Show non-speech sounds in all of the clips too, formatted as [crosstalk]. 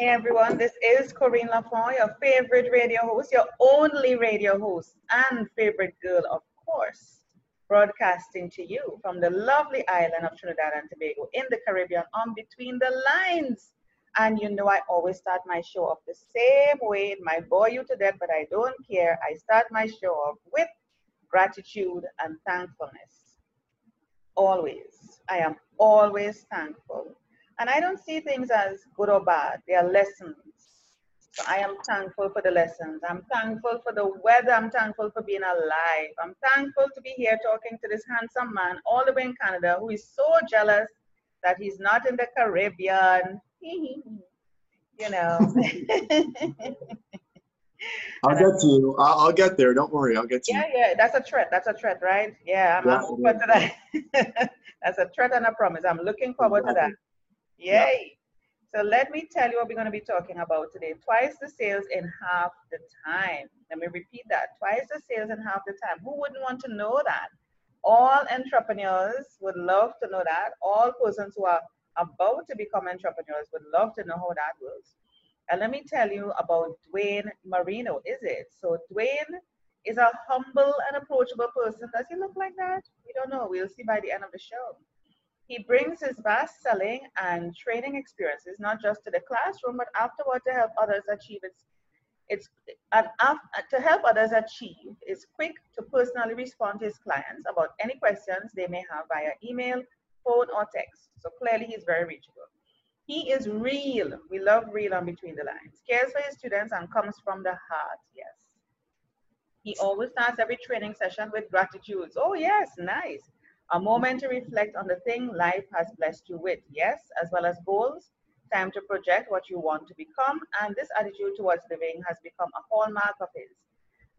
Hey everyone, this is Corine La Font, your favorite radio host, your only radio host, and favorite girl, of course, broadcasting to you from the lovely island of Trinidad and Tobago in the Caribbean on Between the Lines. And you know, I always start my show off the same way. It might bore you to death, but I don't care. I start my show off with gratitude and thankfulness. Always. I am always thankful. And I don't see things as good or bad, they are lessons. So I am thankful for the lessons. I'm thankful for the weather. I'm thankful for being alive. I'm thankful to be here talking to this handsome man all the way in Canada who is so jealous that he's not in the Caribbean. [laughs] you know. [laughs] I'll get to you. I'll, I'll, get there. Don't worry. I'll get to yeah, you. Yeah, yeah. That's a threat. That's a threat, right? Yeah, I'm, yeah, I'm open to that. [laughs] That's a threat and a promise. I'm looking forward to that. Yay! So let me tell you what we're going to be talking about today. Twice the sales in half the time. Let me repeat that. Twice the sales in half the time. Who wouldn't want to know that? All entrepreneurs would love to know that. All persons who are about to become entrepreneurs would love to know how that works. And let me tell you about Duane Marino. Is it? So Duane is a humble and approachable person. Does he look like that? We don't know. We'll see by the end of the show. He brings his vast selling and training experiences not just to the classroom, but afterward to help others achieve its it's and to help others achieve is quick to personally respond to his clients about any questions they may have via email, phone, or text. So clearly he's very reachable. He is real. We love real on between the lines. Cares for his students and comes from the heart. Yes. He always starts every training session with gratitude. Oh yes, nice a moment to reflect on the thing life has blessed you with, yes, as well as goals, time to project what you want to become, and this attitude towards living has become a hallmark of his.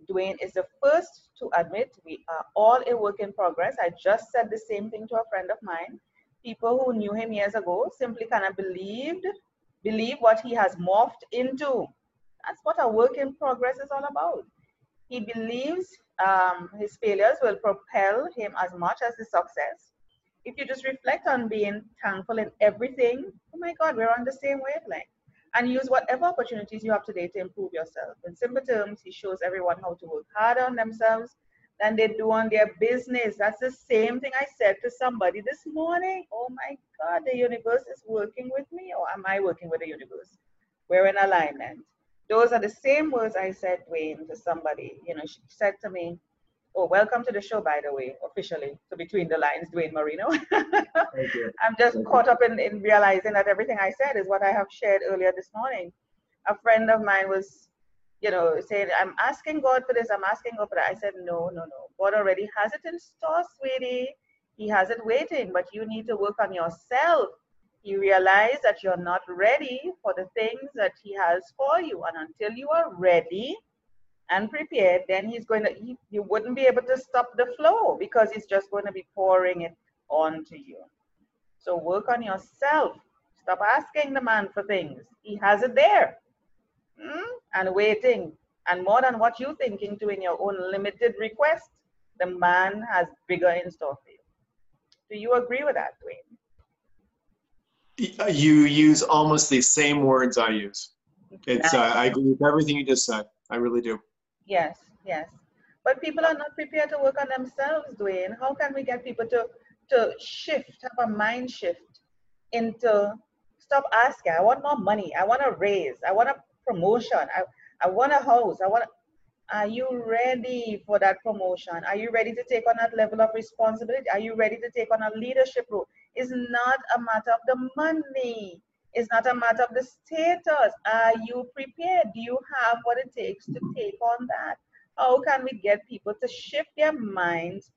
Duane is the first to admit we are all a work in progress. I just said the same thing to a friend of mine. People who knew him years ago simply kind of believed, believe what he has morphed into. That's what a work in progress is all about. He believes um, his failures will propel him as much as his success. If you just reflect on being thankful in everything, oh my God, we're on the same wavelength. And use whatever opportunities you have today to improve yourself. In simple terms, he shows everyone how to work harder on themselves than they do on their business. That's the same thing I said to somebody this morning. Oh my God, the universe is working with me, or am I working with the universe? We're in alignment. Those are the same words I said, Duane, to somebody. You know, she said to me, Oh, welcome to the show, by the way, officially. So between the lines, Duane Marino. [laughs] I'm just Thank caught you. up in, in realizing that everything I said is what I have shared earlier this morning. A friend of mine was, you know, saying, I'm asking God for this, I'm asking God for that. I said, No, no, no. God already has it in store, sweetie. He has it waiting, but you need to work on yourself you realize that you're not ready for the things that he has for you. And until you are ready and prepared then he's going to he, you wouldn't be able to stop the flow because he's just going to be pouring it onto you. So work on yourself. Stop asking the man for things. He has it there. Mm? and waiting. And more than what you thinking to in your own limited request the man has bigger in store for you. Do you agree with that duane you use almost the same words I use. It's uh, I agree with everything you just said. I really do. Yes, yes. But people are not prepared to work on themselves, Duane. How can we get people to to shift, have a mind shift into stop asking, I want more money, I want a raise, I want a promotion, I, I want a house, I want are you ready for that promotion? Are you ready to take on that level of responsibility? Are you ready to take on a leadership role? It's not a matter of the money. It's not a matter of the status. Are you prepared? Do you have what it takes to take on that? How can we get people to shift their minds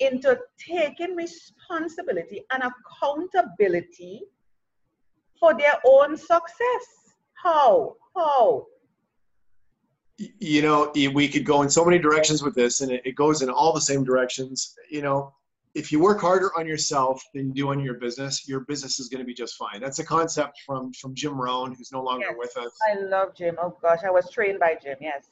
into taking responsibility and accountability for their own success? How? How? you know we could go in so many directions with this and it, goes in all the same directions you know if you work harder on yourself than you do on your business your business is going to be just fine that's a concept from from jim rohn who's no longer yes. with us i love jim oh gosh i was trained by jim yes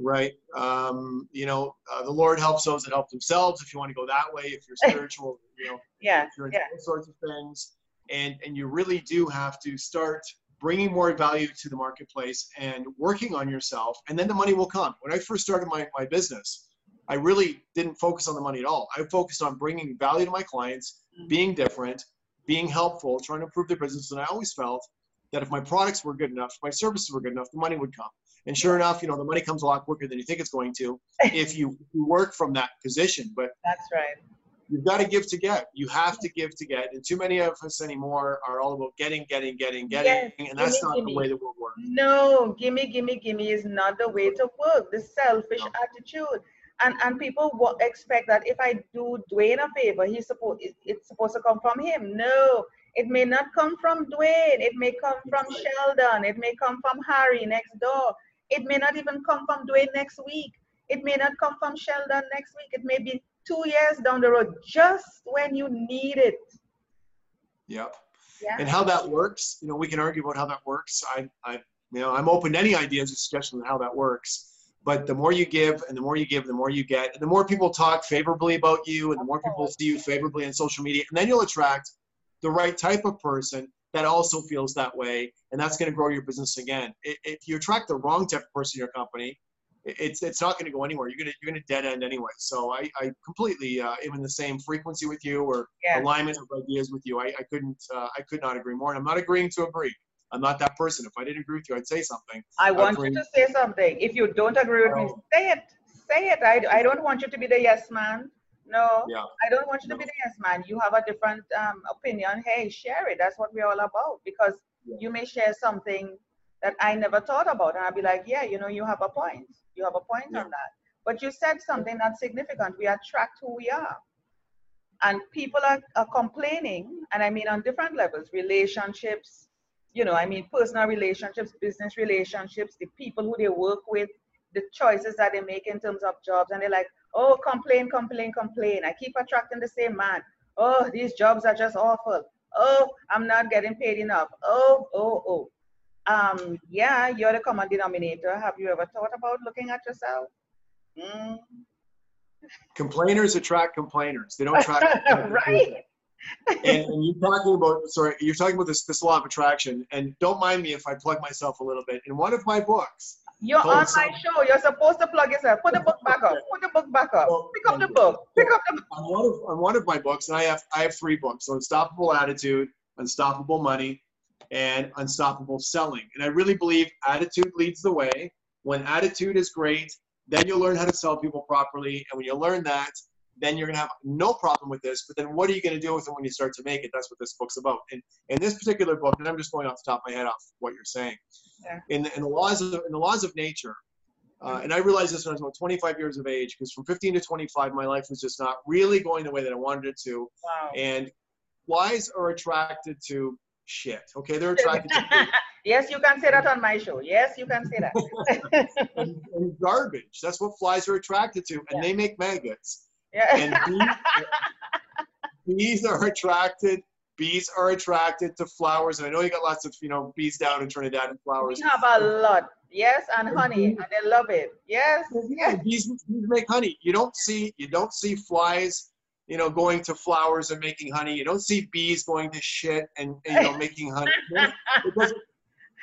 right um, you know uh, the lord helps those that help themselves if you want to go that way if you're [laughs] spiritual you know yeah if you're into yeah. all sorts of things and and you really do have to start bringing more value to the marketplace and working on yourself, and then the money will come. When I first started my, my business, I really didn't focus on the money at all. I focused on bringing value to my clients, Mm. being different, being helpful, trying to improve their business. And I always felt that if my products were good enough, if my services were good enough, the money would come. And sure enough, you know, the money comes a lot quicker than you think it's going to [laughs] if you, work from that position. But That's right. you've got to give to get. You have to give to get. And too many of us anymore are all about getting, getting, getting, getting. Yes, and that's gimme, not gimme. the way the world works. No, gimme, gimme, gimme is not the way to work. The selfish No. attitude, and and people expect that if I do Duane a favor, he's supposed it's supposed to come from him. No, it may not come from Duane. It may come from Sheldon. It may come from Harry next door. It may not even come from Duane next week. It may not come from Sheldon next week. It may be two years down the road, just when you need it. Yep. Yeah. and how that works you know we can argue about how that works i i you know i'm open to any ideas or suggestions on how that works but the more you give and the more you give the more you get and the more people talk favorably about you and the more people see you favorably on social media and then you'll attract the right type of person that also feels that way and that's going to grow your business again if you attract the wrong type of person in your company it's it's not going to go anywhere you're going to you're going to dead end anyway so i i completely uh, am in the same frequency with you or Yeah. alignment of ideas with you. I, I couldn't, uh, I could not agree more. And I'm not agreeing to agree. I'm not that person. If I didn't agree with you, I'd say something. I want you to say something. If you don't agree with me, say it. Say it. I, I don't want you to be the yes man. No, Yeah. I don't want you to be the yes man. You have a different um, opinion. Hey, share it. That's what we're all about. Because Yeah. you may share something that I never thought about. And I'll be like, yeah, you know, you have a point. You have a point Yeah. on that. But you said something that's significant. We attract who we are. And people are, are complaining, and I mean on different levels, relationships, you know, I mean personal relationships, business relationships, the people who they work with, the choices that they make in terms of jobs, and they're like, oh, complain, complain, complain. I keep attracting the same man. Oh, these jobs are just awful. Oh, I'm not getting paid enough. Oh, oh, oh. Um, yeah, you're the common denominator. Have you ever thought about looking at yourself? Mm, Complainers attract complainers. They don't attract. [laughs] right. And, you're talking about, sorry, you're talking about this, this law of attraction. And don't mind me if I plug myself a little bit. In one of my books, You're on my show. You're supposed to plug yourself. Put the book back up. Put the book back up. Pick up the book. Pick up the on one of on one of my books, and I have I have three books: so Unstoppable Attitude, Unstoppable Money, and Unstoppable Selling. And I really believe attitude leads the way. When attitude is great, then you'll learn how to sell people properly, and when you learn that, then you're gonna have no problem with this. But then what are you gonna do with it when you start to make it? That's what this book's about. And in this particular book, and I'm just going off the top of my head off what you're saying, Yeah. in the, in the laws of in the laws of nature. Uh, and I realized this when I was about 25 years of age, because from 15 to 25, my life was just not really going the way that I wanted it to. wow. And flies are attracted to shit. Okay, they're [laughs] attracted to yes, you can say that on my show. Yes, you can say that. [laughs] and, and garbage. That's what flies are attracted to, and Yeah. they make maggots. Yeah. And bees, bees are attracted. Bees are attracted to flowers, and I know you got lots of you know bees down in Trinidad and flowers. we have a lot. Yes, and honey, and they love it. Yes. Yeah, bees, bees make honey. You don't see you don't see flies, you know, going to flowers and making honey. You don't see bees going to shit and you know [laughs] making honey.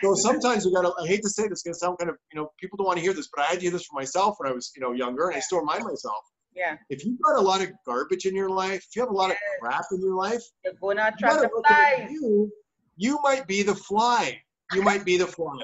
So sometimes you gotta. I hate to say this, it's gonna sound kind of you know people don't want to hear this, but I had to hear this for myself when I was you know younger, and I still remind myself. Yeah. If you've got a lot of garbage in your life, if you have a lot of crap in your life, You're gonna attract the flies. you. You might be the fly. You might be the fly.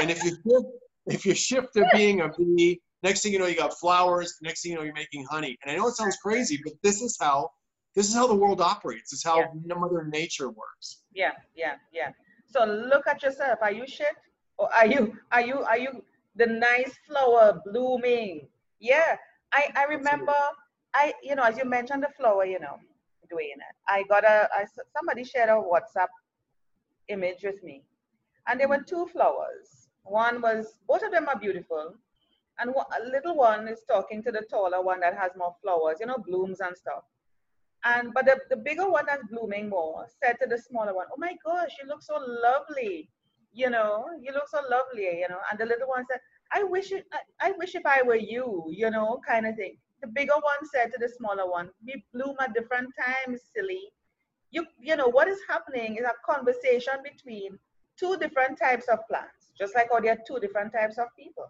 And if you shift, if you shift to being a bee, next thing you know, you got flowers. Next thing you know, you're making honey. And I know it sounds crazy, but this is how this is how the world operates. It's how Yeah. Mother Nature works. Yeah, yeah, yeah. So look at yourself. Are you shit? Or are you are you are you the nice flower blooming? Yeah. I, I remember I you know as you mentioned the flower, you know, doing it. I got a I, somebody shared a WhatsApp image with me. And there were two flowers. One was both of them are beautiful. And one, a little one is talking to the taller one that has more flowers, you know, blooms and stuff. And but the, the bigger one that's blooming more said to the smaller one, Oh my gosh, you look so lovely. You know, you look so lovely, you know. And the little one said, I wish it I, I wish if I were you, you know, kind of thing. The bigger one said to the smaller one, We bloom at different times, silly. You you know, what is happening is a conversation between two different types of plants, just like how there are two different types of people.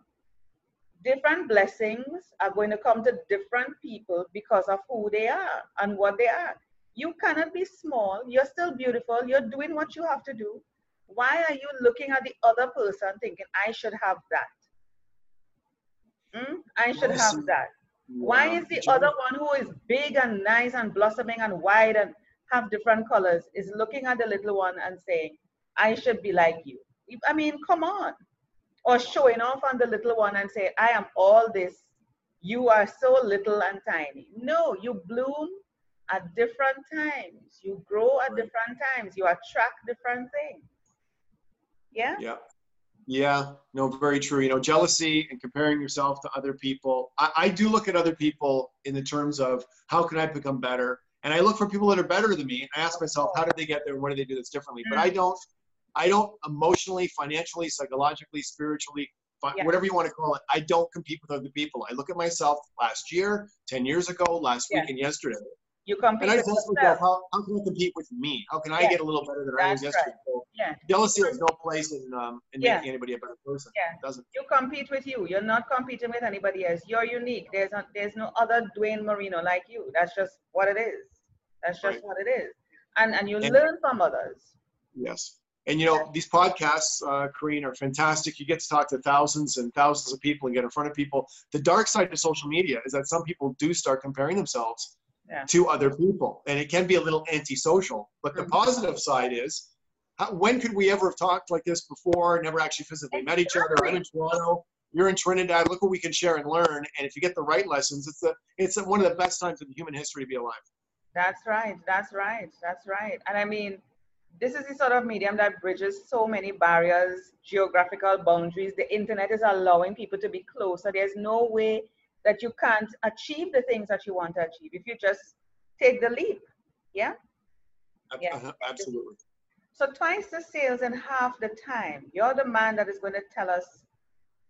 Different blessings are going to come to different people because of who they are and what they are. You cannot be small. You're still beautiful. You're doing what you have to do. Why are you looking at the other person thinking, I should have that? Hmm? I should have that. Why is the other one who is big and nice and blossoming and wide and have different colors is looking at the little one and saying, I should be like you? I mean, come on. Or showing off on the little one and say, I am all this. You are so little and tiny. No, you bloom at different times. You grow at different times. You attract different things. Yeah? Yeah. Yeah, no, very true. You know, jealousy and comparing yourself to other people. I, I do look at other people in the terms of how can I become better? And I look for people that are better than me. And I ask myself, how did they get there? What do they do this differently? But I don't, I don't emotionally, financially, psychologically, spiritually, yes. whatever you want to call it. I don't compete with other people. I look at myself last year, 10 years ago, last yes. week, and yesterday. You compete and I just ask myself, how, how can I compete with me? How can I get a little better than I was yesterday? Right. So yeah. Jealousy has no place in, um, in yeah. making anybody a better person. Yeah. It doesn't. You compete with you. You're not competing with anybody else. You're unique. There's there's no other Duane Marino like you. That's just what it is. That's just right. what it is. And and you and, learn from others. Yes. And you know, these podcasts, uh, Corine, are fantastic. You get to talk to thousands and thousands of people and get in front of people. The dark side of social media is that some people do start comparing themselves yeah. to other people. And it can be a little antisocial. But the mm-hmm. positive side is, how, when could we ever have talked like this before? Never actually physically met each other. I'm in Toronto. You're in Trinidad. Look what we can share and learn. And if you get the right lessons, it's the it's one of the best times in human history to be alive. That's right. That's right. That's right. And I mean, this is the sort of medium that bridges so many barriers, geographical boundaries. The internet is allowing people to be closer. There's no way that you can't achieve the things that you want to achieve if you just take the leap. Yeah? Yeah. Uh-huh, absolutely. So twice the sales in half the time. You're the man that is going to tell us,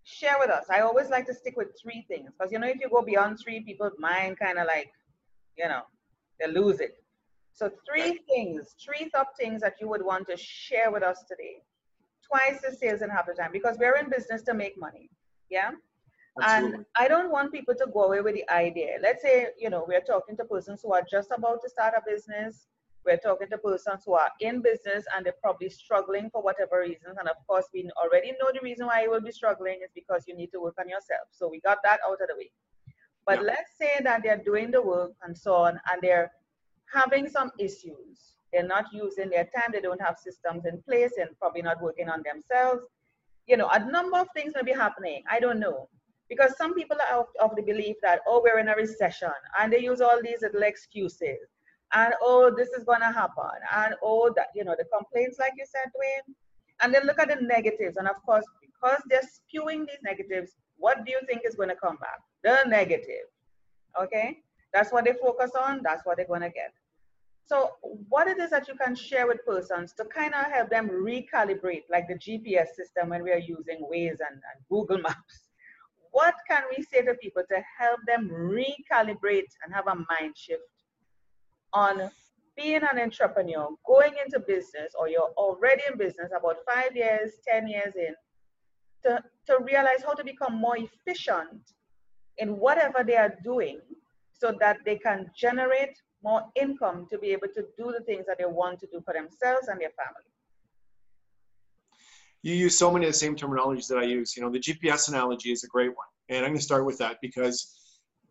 share with us. I always like to stick with three things because you know if you go beyond three, people's mind kind of like, you know, they lose it. So three things, three top things that you would want to share with us today. Twice the sales in half the time because we're in business to make money. Yeah. Absolutely. And I don't want people to go away with the idea. Let's say, you know, we're talking to persons who are just about to start a business. We're talking to persons who are in business and they're probably struggling for whatever reasons. And of course, we already know the reason why you will be struggling is because you need to work on yourself. So we got that out of the way. But yeah. let's say that they're doing the work and so on, and they're having some issues. They're not using their time. They don't have systems in place and probably not working on themselves. You know, a number of things may be happening. I don't know because some people are of, of the belief that oh we're in a recession and they use all these little excuses. And oh this is going to happen. And oh that you know the complaints like you said Duane. And then look at the negatives. And of course because they're spewing these negatives what do you think is going to come back? The negative. Okay? That's what they focus on. That's what they're going to get. So what it is that you can share with persons to kind of help them recalibrate like the gps system when we are using waze and, and google [laughs] maps what can we say to people to help them recalibrate and have a mind shift on being an entrepreneur, going into business, or you're already in business about five years, 10 years in, to, to realize how to become more efficient in whatever they are doing so that they can generate more income to be able to do the things that they want to do for themselves and their family you use so many of the same terminologies that I use. You know, the GPS analogy is a great one. And I'm going to start with that because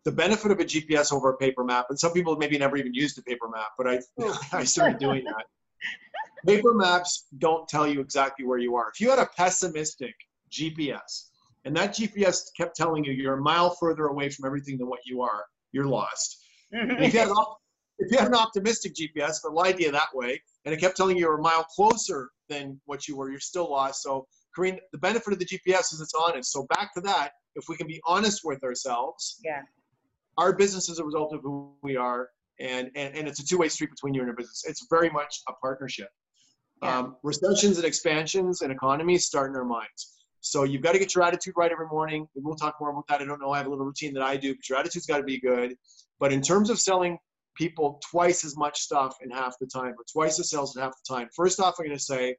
the benefit of a GPS over a paper map, and some people maybe never even used a paper map, but I, oh. [laughs] I started doing that. paper maps don't tell you exactly where you are. If you had a pessimistic GPS and that GPS kept telling you you're a mile further away from everything than what you are, you're lost. If you had an, if you had an optimistic GPS that lied to you that way, and it kept telling you you're a mile closer than what you were, you're still lost. So, Corine, the benefit of the GPS is it's honest. So back to that, if we can be honest with ourselves, yeah, our business is a result of who we are, and and, and it's a two-way street between you and your business. It's very much a partnership. Yeah. Um, recessions and expansions and economies start in our minds. So you've got to get your attitude right every morning. And we'll talk more about that. I don't know. I have a little routine that I do, but your attitude's got to be good. But in terms of selling people twice as much stuff in half the time, or twice the sales in half the time. First off, I'm going to say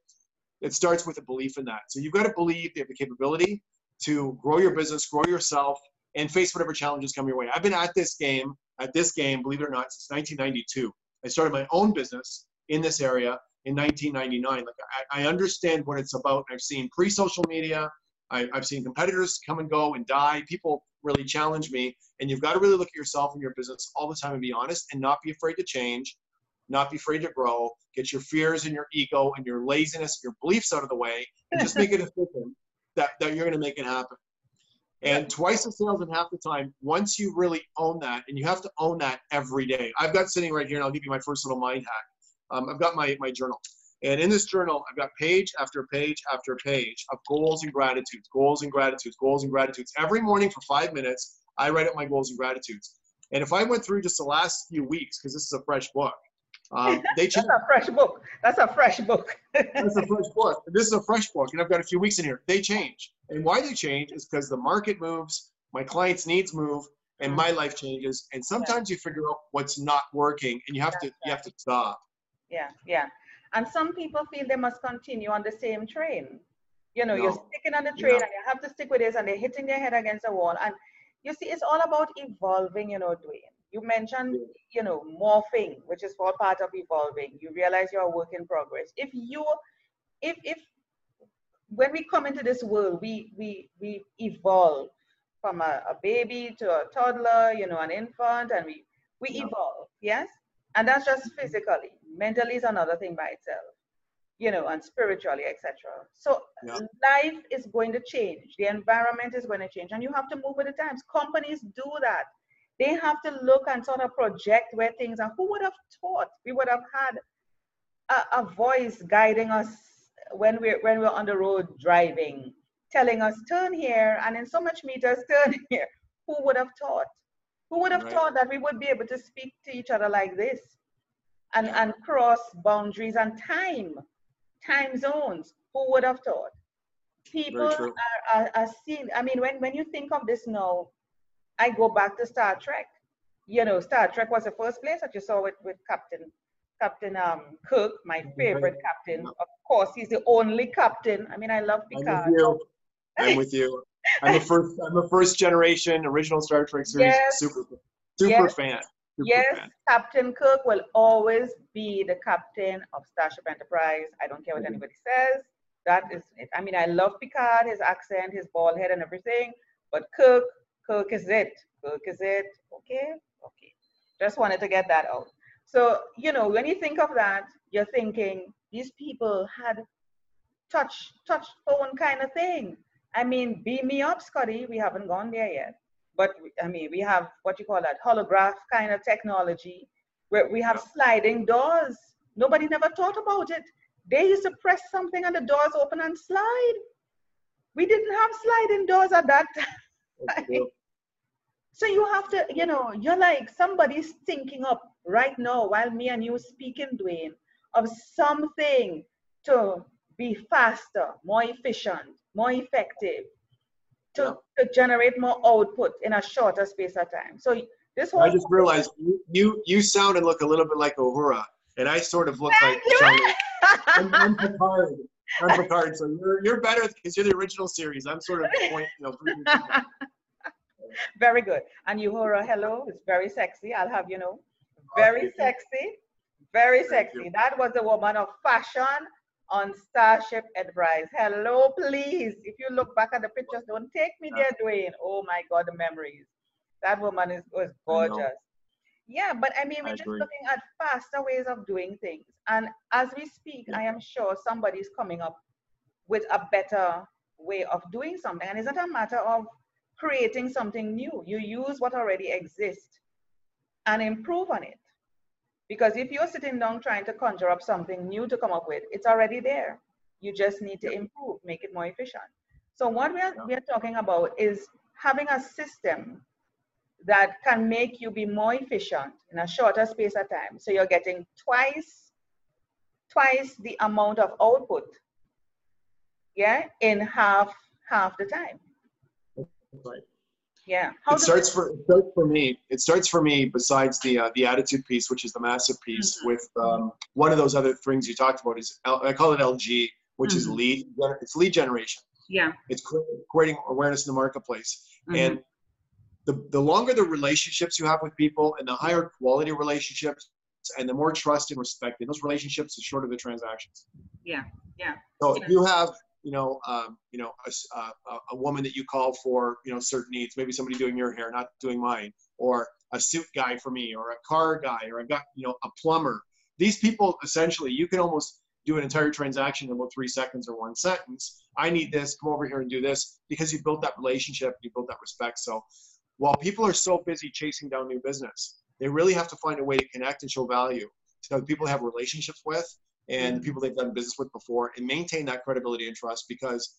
it starts with a belief in that. So you've got to believe you have the capability to grow your business, grow yourself, and face whatever challenges come your way. I've been at this game, at this game, believe it or not, since 1992. I started my own business in this area in 1999. Like I, I understand what it's about. And I've seen pre-social media. I, I've seen competitors come and go and die. People really challenge me, and you've got to really look at yourself and your business all the time and be honest and not be afraid to change, not be afraid to grow. Get your fears and your ego and your laziness, your beliefs out of the way, and just make it a decision that, that you're going to make it happen. And twice the sales in half the time, once you really own that, and you have to own that every day. I've got sitting right here, and I'll give you my first little mind hack. Um, I've got my, my journal. And in this journal, I've got page after page after page of goals and gratitudes, goals and gratitudes, goals and gratitudes. Every morning for five minutes, I write up my goals and gratitudes. And if I went through just the last few weeks, because this is a fresh book, um, [laughs] they change. That's a fresh book. That's a fresh book. That's a [laughs] fresh book. This is a fresh book, and I've got a few weeks in here. They change, and why they change is because the market moves, my clients' needs move, and my life changes. And sometimes you figure out what's not working, and you have to you have to stop. Yeah, yeah. And some people feel they must continue on the same train. You know, no. you're sticking on the train, no. and you have to stick with this, and they're hitting their head against the wall. And you see, it's all about evolving. You know, Duane. You mentioned, you know, morphing, which is all part of evolving. You realize you're a work in progress. If you, if if when we come into this world, we we we evolve from a, a baby to a toddler, you know, an infant, and we we evolve. Yes, and that's just physically. Mentally is another thing by itself, you know, and spiritually, etc. So yeah. life is going to change. The environment is going to change, and you have to move with the times. Companies do that they have to look and sort of project where things are. Who would have thought we would have had a, a voice guiding us when we're when we're on the road driving, telling us turn here, and in so much meters [laughs] turn here. Who would have thought? Who would have right. thought that we would be able to speak to each other like this, and and cross boundaries and time, time zones? Who would have thought? People are, are, are seeing. I mean, when when you think of this now, I go back to Star Trek. You know, Star Trek was the first place that you saw with, with Captain Captain um, Kirk, my favorite captain. Of course, he's the only captain. I mean, I love Picard. [laughs] I'm with you. I'm with you. I'm a first. I'm a first generation original Star Trek series yes. super super yes. fan. Super yes, fan. Captain Kirk will always be the captain of Starship Enterprise. I don't care what mm-hmm. anybody says. That is it. I mean, I love Picard, his accent, his bald head, and everything. But Kirk Kirk is it. Kirk is it. Okay, okay. Just wanted to get that out. So, you know, when you think of that, you're thinking these people had touch, touch phone kind of thing. I mean, beam me up, Scotty. We haven't gone there yet. But I mean, we have what you call that holograph kind of technology where we have sliding doors. Nobody never thought about it. They used to press something and the doors open and slide. We didn't have sliding doors at that [laughs] time. So you have to, you know, you're like somebody's thinking up right now while me and you speaking, Duane, of something to be faster, more efficient, more effective, to, yeah. to generate more output in a shorter space of time. So this whole I just realized you you, you sound and look a little bit like Uhura, and I sort of look Thank like [laughs] Charlie. I'm, I'm Picard. I'm Picard. So you're you're better because you're the original series. I'm sort of point, you know. [laughs] very good. And Uhura, hello, it's very sexy. I'll have you know, oh, very sexy, very sexy. That was a woman of fashion on Starship Enterprise. Hello, please. If you look back at the pictures, don't take me there, uh-huh. Duane. Oh my God, the memories. That woman is was gorgeous. Yeah, but I mean, we're I just agree. looking at faster ways of doing things. And as we speak, yeah. I am sure somebody's coming up with a better way of doing something. And it's not a matter of creating something new. You use what already exists and improve on it. Because if you're sitting down trying to conjure up something new to come up with, it's already there. You just need to improve, make it more efficient. So what we are, we are talking about is having a system that can make you be more efficient in a shorter space of time. So you're getting twice, twice the amount of output, yeah, in half half the time. Right. Yeah. How it starts for it starts for me. It starts for me. Besides the uh, the attitude piece, which is the massive piece, mm-hmm. with um, one of those other things you talked about is L, I call it LG, which mm-hmm. is lead. It's lead generation. Yeah. It's creating awareness in the marketplace, mm-hmm. and the the longer the relationships you have with people, and the higher quality relationships, and the more trust and respect in those relationships, the shorter the transactions. Yeah. Yeah. So yeah. if you have you know, um, you know, a, a, a, woman that you call for, you know, certain needs, maybe somebody doing your hair, not doing mine, or a suit guy for me, or a car guy, or I've got, you know, a plumber. These people, essentially, you can almost do an entire transaction in about three seconds or one sentence. I need this, come over here and do this, because you built that relationship, you built that respect. So while people are so busy chasing down new business, they really have to find a way to connect and show value to people they have relationships with and people they've done business with before and maintain that credibility and trust because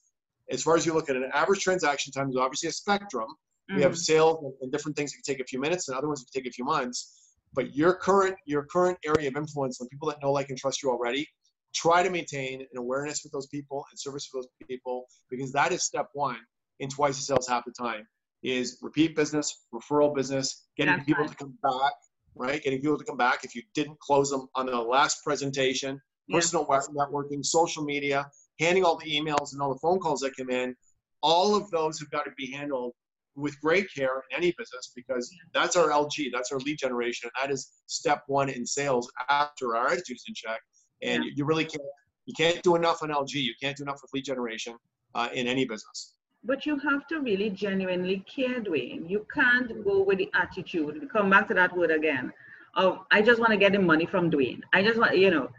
as far as you look at an average transaction time, there's obviously a spectrum. Mm-hmm. We have mm-hmm. sales and different things that can take a few minutes and other ones that can take a few months. But your current your current area of influence, the people that know, like, and trust you already, try to maintain an awareness with those people and service for those people because that is step one in twice the sales half the time is repeat business, referral business, getting That's people right. to come back, right? Getting people to come back if you didn't close them on the last presentation, personal yeah. networking, social media, handing all the emails and all the phone calls that come in. All of those have got to be handled with great care in any business because that's our LG, that's our lead generation. And that is step one in sales after our attitudes in check. And yeah. you really can't you can't do enough on LG. You can't do enough with lead generation uh, in any business. But you have to really genuinely care, Duane. You can't go with the attitude. Come back to that word again. Of I just want to get the money from Duane. I just want you know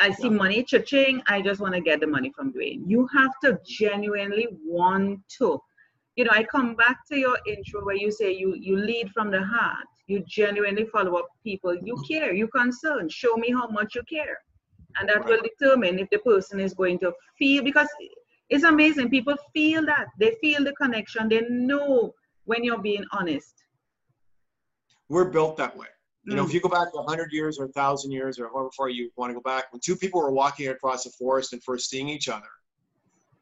I see money cha-ching, I just want to get the money from Duane. You have to genuinely want to. You know, I come back to your intro where you say you you lead from the heart. You genuinely follow up people. You care, you concern. Show me how much you care. And that will determine if the person is going to feel because it's amazing. People feel that. They feel the connection. They know when you're being honest. We're built that way. You know, if mm. you go back 100 years or 1,000 years or however far you want to go back, when two people were walking across a forest and first seeing each other,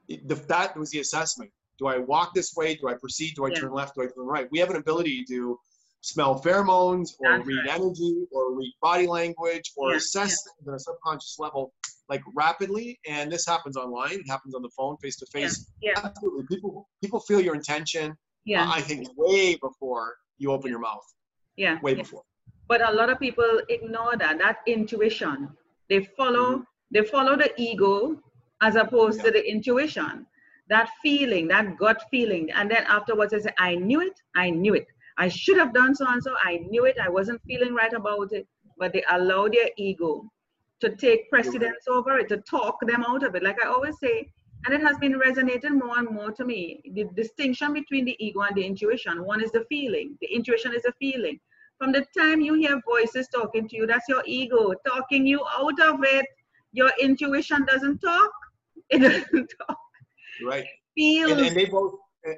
the, that was the assessment. Do I walk this way? Do I proceed? Do I yeah. turn left? Do I turn right? We have an ability to smell pheromones or That's read right. energy or read body language or yeah. assess yeah. at a subconscious level like rapidly and this happens online it happens on the phone face to face yeah absolutely people people feel your intention yeah uh, i think way before you open your mouth yeah way before but a lot of people ignore that that intuition. They follow mm-hmm. they follow the ego as opposed yeah. to the intuition. That feeling that gut feeling. And then afterwards they say i knew it. I knew it. I should have done so and so i knew it. I wasn't feeling right about it. But they allow their ego to take precedence over it to talk them out of it. Like i always say and it has been resonating more and more to me the distinction between the ego and the intuition. One is the feeling. The intuition is a feeling from the time you hear voices talking to you, that's your ego talking you out of it. Your intuition doesn't talk. It [laughs] doesn't talk. Right. feels. And, and, they both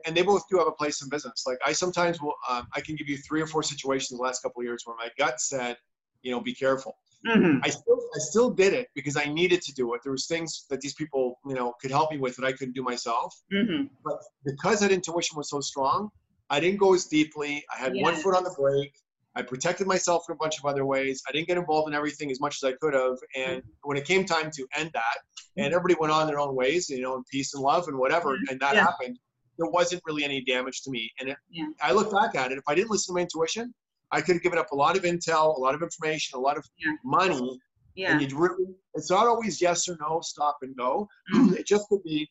and they both do have a place in business. Like I sometimes will, um, I can give you three or four situations the last couple of years where my gut said, you know, be careful. Mm-hmm. I still I still did it because I needed to do it. There was things that these people, you know, could help me with that I couldn't do myself. Mm-hmm. But because that intuition was so strong, I didn't go as deeply. I had one foot on the brake. I protected myself in a bunch of other ways. I didn't get involved in everything as much as I could have. And when it came time to end that, and everybody went on their own ways, you know, in peace and love and whatever, and that yeah. happened, there wasn't really any damage to me. And it, yeah. I look back at it, if I didn't listen to my intuition, I could have given up a lot of intel, a lot of information, a lot of yeah. money. Yeah. And you'd really, it's not always yes or no, stop and go. Mm-hmm. it just could be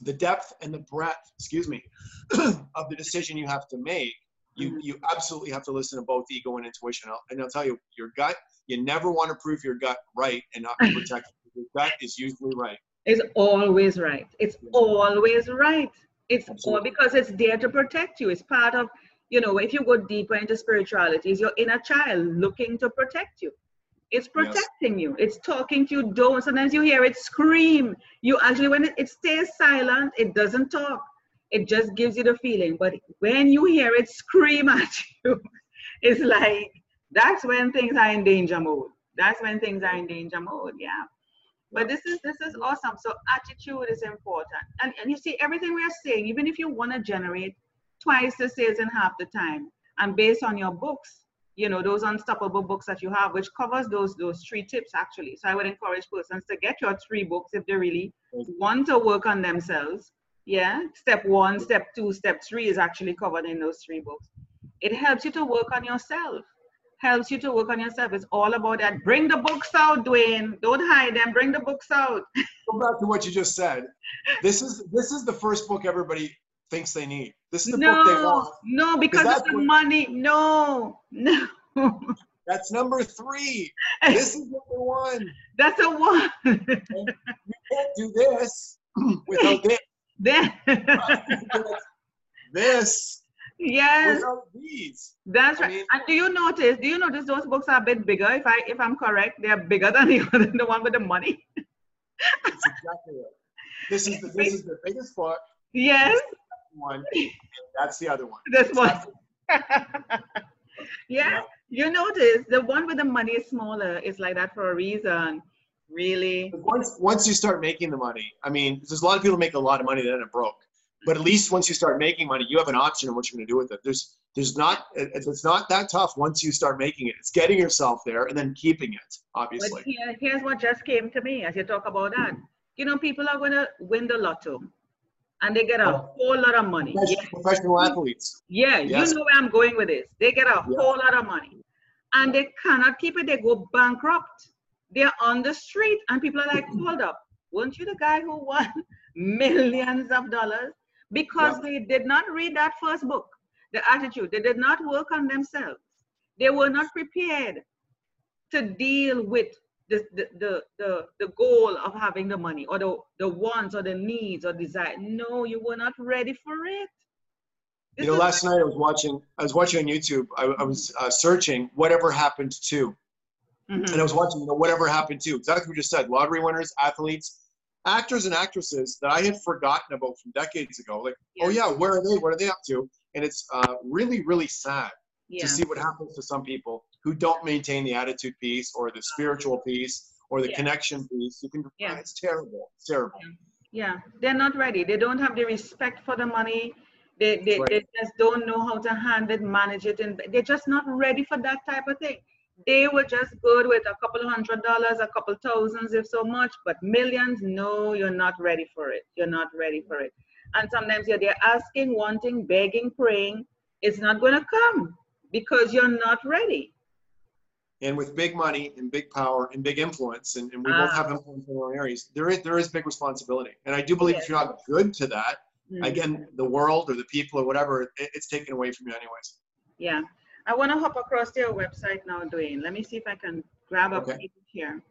the depth and the breadth, excuse me, [clears throat] of the decision you have to make you mm-hmm. you absolutely have to listen to both ego and intuition. And I'll tell you, your gut. You never want to prove your gut right and not be [laughs] protected. your gut is usually right. It's always right. It's always right. It's all because it's there to protect you. It's part of, you know, if you go deeper into spirituality, it's your inner child looking to protect you. It's protecting yes. you. It's talking to you. Don't. Sometimes you hear it scream. You actually, when it, it stays silent, it doesn't talk it just gives you the feeling. But when you hear it scream at [laughs] you, it's like that's when things are in danger mode. That's when things are in danger mode. Yeah. But this is this is awesome. So attitude is important. And and you see everything we are saying, even if you want to generate twice the sales in half the time, and based on your books, you know those unstoppable books that you have which covers those those three tips actually so i would encourage persons to get your three books if they really want to work on themselves yeah step one step two step three is actually covered in those three books. It helps you to work on yourself. Helps you to work on yourself. It's all about that. Bring the books out duane. Don't hide them. Bring the books out. [laughs] Go back to what you just said. This is this is the first book everybody thinks they need. This is the no, book they want. no because it's the money. No no. [laughs] That's number three. This is number one. [laughs] That's a one. You can't do this without this then [laughs] this yes without these. that's I right mean- and do you notice do you notice those books are a bit bigger if i if i'm correct they're bigger [laughs] than the other the one with the money That's exactly it. This is the this is the biggest part. yes one. And that's the other one. this one Exactly. [laughs] yeah you notice the one with the money is smaller it's like that for a reason really Once once you start making the money, I mean, there's a lot of people make a lot of money that end up broke. But at least once you start making money, you have an option on what you're going to do with it. There's there's not it's not that tough once you start making it. It's getting yourself there and then keeping it, But obviously. here, here's what just came to me as you talk about that. Hmm. You know, people are going to win the lotto and they get a Oh. whole lot of money. Yeah, Professional, professional athletes. yeah Yes. you know where I'm going with this. They get a Yeah. whole lot of money and they cannot keep it. They go bankrupt. They're on the street and people are like, hold up, weren't you the guy who won [laughs] millions of dollars? Because Yeah. they did not read that first book, the attitude. They did not work on themselves. They were not prepared to deal with the, the, the, the, the goal of having the money or the, the wants or the needs or desire. No, you were not ready for it. This You know, last night I was watching I was watching on YouTube. I, I was uh, searching whatever happened to, Mhm. and I was watching you know whatever happened to exactly what you just said. Lottery winners, athletes, actors, and actresses that I had forgotten about from decades ago. Like, oh yeah, where are they? What are they up to? And it's uh, really really sad yeah. to see what happens to some people who don't maintain the attitude piece or the spiritual piece or the Yeah. connection piece. You can, Yeah. it's terrible. It's terrible. Yeah, they're not ready. They don't have the respect for the money. They, they, Right. they just don't know how to handle it, manage it, and they're just not ready for that type of thing. They were just good with a couple of hundred dollars, a couple thousands, if so much, but millions, no, you're not ready for it. You're not ready for it. And sometimes you're there asking, wanting, begging, praying. It's not going to come because you're not ready. And with big money and big power and big influence, and, and we both Ah. have influence in our areas, there is there is big responsibility. And I do believe if you're not good to that, Mm. again, the world or the people or whatever, it, it's taken away from you anyways. Yeah. I want to hop across to your website now, Duane. Let me see if I can grab a Okay. page here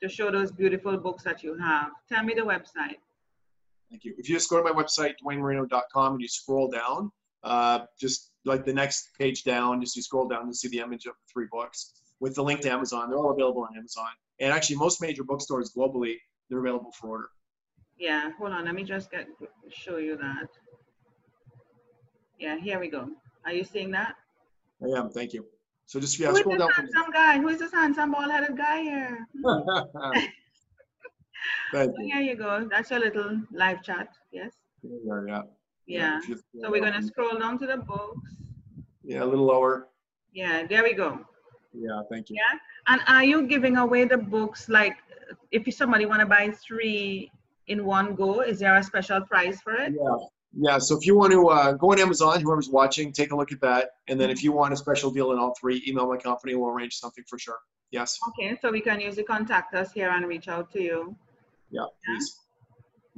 to show those beautiful books that you have. Tell me the website. Thank you. If you just go to my website, duanemarino.com, and you scroll down, uh, just like the next page down, just you scroll down to see the image of the three books with the link to Amazon. They're all available on Amazon. And actually, most major bookstores globally, they're available for order. Yeah, hold on. Let me just get show you that. Yeah, here we go. Are you seeing that? I am. Thank you. So just yeah, Who scroll down. handsome guy? Who is this handsome bald-headed guy here? From [laughs] Thank you. Here you go. That's your little live chat. Yes. There you are, yeah. Yeah. So we're gonna scroll scroll down to the books. Yeah, a little lower. Yeah, there we go. Yeah, thank you. Yeah. And are you giving away the books like if somebody want to buy three in one go, is there a special price for it? Yeah. Yeah, so if you want to uh, go on Amazon, whoever's watching, take a look at that. And then if you want a special deal in all three, email my company. We'll arrange something for sure. Yes. Okay, so we can usually contact us here and reach out to you. Yeah, please.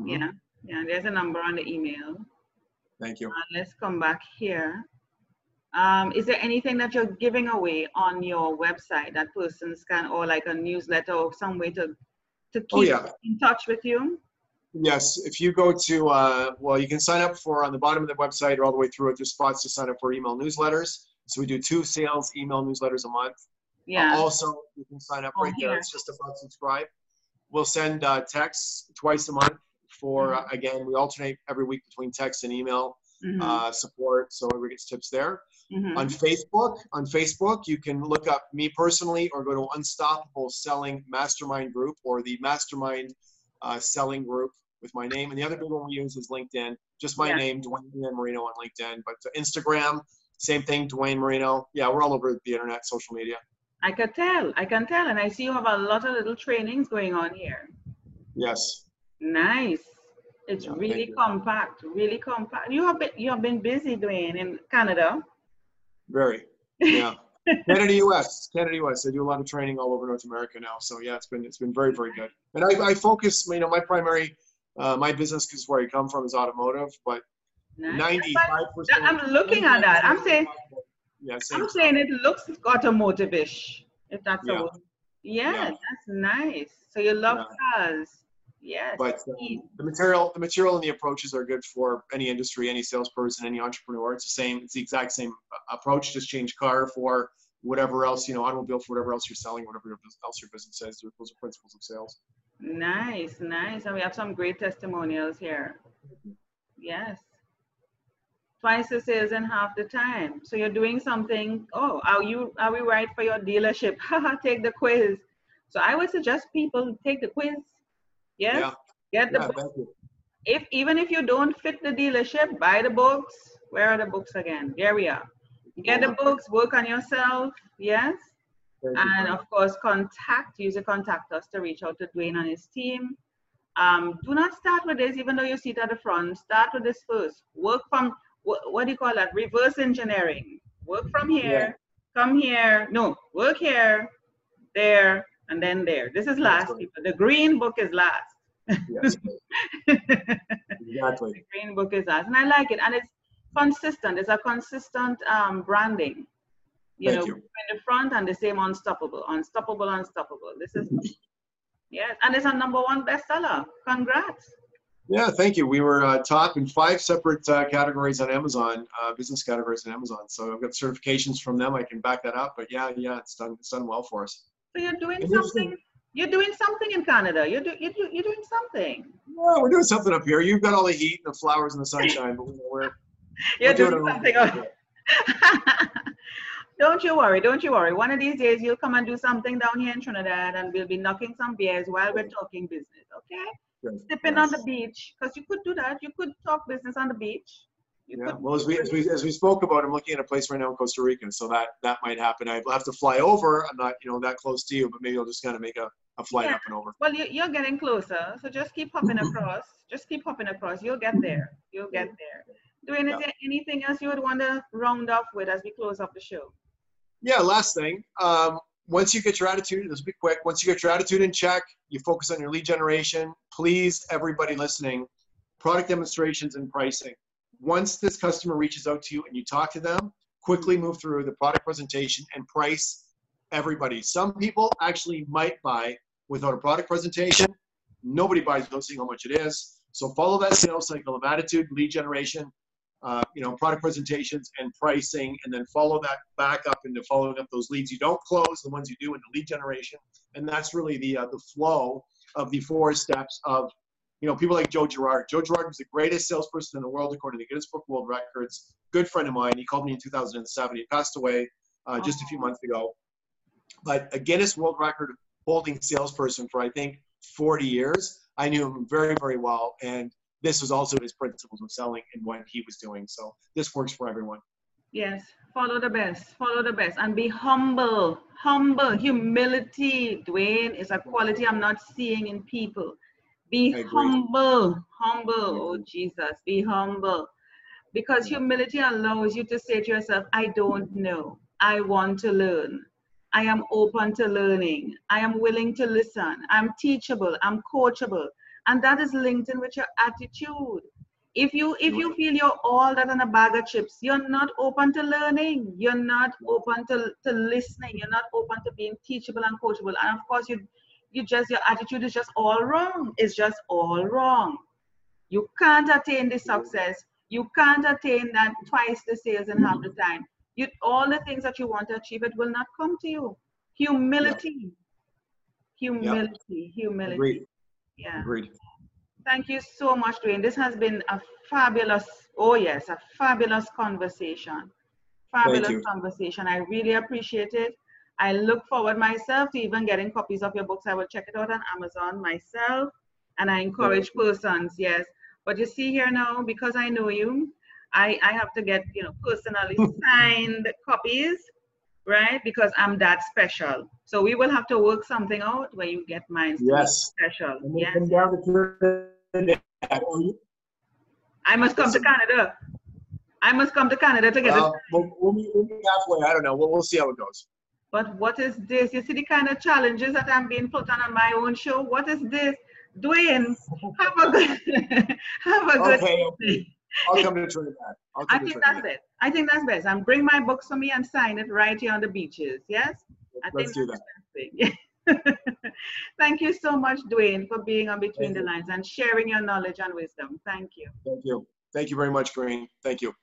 Mhm. Yeah. Yeah, there's a number on the email. Thank you. Uh, let's come back here. Um, is there anything that you're giving away on your website that persons can, or like a newsletter or some way to, to keep Oh, yeah. in touch with you? Yes, if you go to, uh, well, you can sign up for on the bottom of the website or all the way through it, there's spots to sign up for email newsletters. So we do two sales email newsletters a month. Uh, Yeah. Also, you can sign up Oh, right there. here. It's just above subscribe. We'll send uh, texts twice a month for, Mm-hmm. uh, again, we alternate every week between text and email Mhm, uh, support. So everybody gets tips there. mhm. On Facebook, on Facebook, you can look up me personally or go to Unstoppable Selling Mastermind Group or the Mastermind uh, Selling Group with my name. And the other big one we use is LinkedIn. Just my Yeah. name, Duane Marino on LinkedIn. But Instagram, Same thing, Duane Marino. Yeah, we're all over the internet, social media. I can tell. I can tell. And I see you have a lot of little trainings going on here. Yes. Nice. It's Yeah, really compact, really compact. You have been you have been busy, Dwayne, in Canada. Very. Yeah. [laughs] Canada, US. Canada, US. I do a lot of training all over North America now. So yeah, it's been it's been very very good. And I, I focus. You know, my primary uh, my business because where I come from is automotive, but ninety five percent. I'm looking at that. I'm saying Yeah. I'm saying it looks automotive-ish, if that's Yeah. a word. Yes, Yeah. that's nice. So you love Yeah. cars. Yes. but um, the material the material and the approaches are good for any industry any salesperson any entrepreneur it's the same it's the exact same uh, approach just change car for whatever else you know automobile for whatever else you're selling whatever else your business is those are principles of sales Nice, nice. And we have some great testimonials here. Yes. Twice the sales in half the time. So you're doing something. Oh, are you are we right for your dealership? [laughs] Haha, take the quiz. So I would suggest people take the quiz. Yes. yeah Get the yeah book. If even if you don't fit the dealership, buy the books. Where are the books again? There we are. Get the books, work on yourself. Yes. Thank And of course, contact, use the contact us to reach out to Duane and his team. Um, do not start with this, even though you sit at the front. Start with this first. Work from, what, what do you call that? Reverse engineering. Work from here, come here. No, work here, there, and then there. This is last, people. The green book is last. yes [laughs] the green book is last. And I like it. And it's consistent. It's a consistent um, branding. You Thank know, you. in the front and the same unstoppable, unstoppable, unstoppable. This is [laughs] yes, and it's a number one bestseller. Congrats. yeah thank you we were uh, top in five separate uh, categories on amazon uh, business categories on amazon so i've got certifications from them i can back that up but yeah yeah it's done it's done well for us So you're doing And something. You're doing something in Canada. You're do, you're, do, you're doing something. well, we're doing something up here you've got all the heat and the flowers and the sunshine but we're [laughs] You're we're doing own something. [laughs] don't you worry. Don't you worry. One of these days you'll come and do something down here in Trinidad, and we'll be knocking some beers while we're talking business. Okay? Good. Sipping on the beach, because you could do that. You could talk business on the beach. Yeah, well, as we, as we, as we spoke about, I'm looking at a place right now in Costa Rica, so that, that might happen. I'll have to fly over. I'm not, you know, that close to you, but maybe I'll just kind of make a, a flight Yeah. up and over. Well, you, you're getting closer, so just keep hopping across. Just keep hopping across. You'll get there. You'll get there. Duane, is Yeah. there anything else you would want to round off with as we close off the show? Yeah, last thing. Um, once you get your attitude, this will be quick. Once you get your attitude in check, you focus on your lead generation. Please, everybody listening, product demonstrations and pricing. Once this customer reaches out to you and you talk to them, quickly move through the product presentation and price everybody. Some people actually might buy without a product presentation. Nobody buys without seeing how much it is. So follow that sales cycle of attitude, lead generation, uh, you know, product presentations and pricing, and then follow that back up into following up those leads you don't close, the ones you do into lead generation, and that's really the uh, the flow of the four steps of, you know, people like Joe Girard. Joe Girard was the greatest salesperson in the world according to the Guinness Book World Records. Good friend of mine. He called me in 2007. He passed away uh, just a few months ago, but a Guinness World Record holding salesperson for I think 40 years. I knew him very very well, and this was also his principles of selling and what he was doing. So this works for everyone. Yes, follow the best, follow the best, and be humble. Humble, humility, Duane, is a quality I'm not seeing in people. Be humble, humble. Oh, Jesus, be humble. Because humility allows you to say to yourself, I don't know. I want to learn. I am open to learning. I am willing to listen. I'm teachable. I'm coachable. And that is linked in with your attitude. If you if you feel you're all that in a bag of chips, you're not open to learning. You're not open to, to listening. You're not open to being teachable and coachable. And of course, you you just your attitude is just all wrong. It's just all wrong. You can't attain the success. You can't attain that twice the sales in half the time. You all the things that you want to achieve, it will not come to you. Humility. Humility. Humility. Agreed. Yeah. Agreed. Thank you so much, Duane. This has been a fabulous, oh yes, a fabulous conversation. Fabulous conversation. I really appreciate it. I look forward myself to even getting copies of your books. I will check it out on Amazon myself. And I encourage persons, yes. But you see here now, because I know you, I, I have to get, you know, personally [laughs] signed copies, right? Because I'm that special. So we will have to work something out where you get mine yes. special. Yes. come down to I must come to Canada. I must come to Canada to get uh, Well, it. we'll, we'll meet halfway. I don't know. We'll, we'll see how it goes. But what is this? You see the kind of challenges that I'm being put on on my own show? What is this? Duane, have a good, [laughs] have a good Okay. I'll come to Trinidad. I'll I come to think that's it. I think that's best. I'm bring my books for me and sign it right here on the beaches. Yes? I Let's do that. that's the best thing. [laughs] Thank you so much, Duane, for being on Between Thank the. Lines and sharing your knowledge and wisdom. Thank you. Thank you. Thank you very much, Corine. Thank you.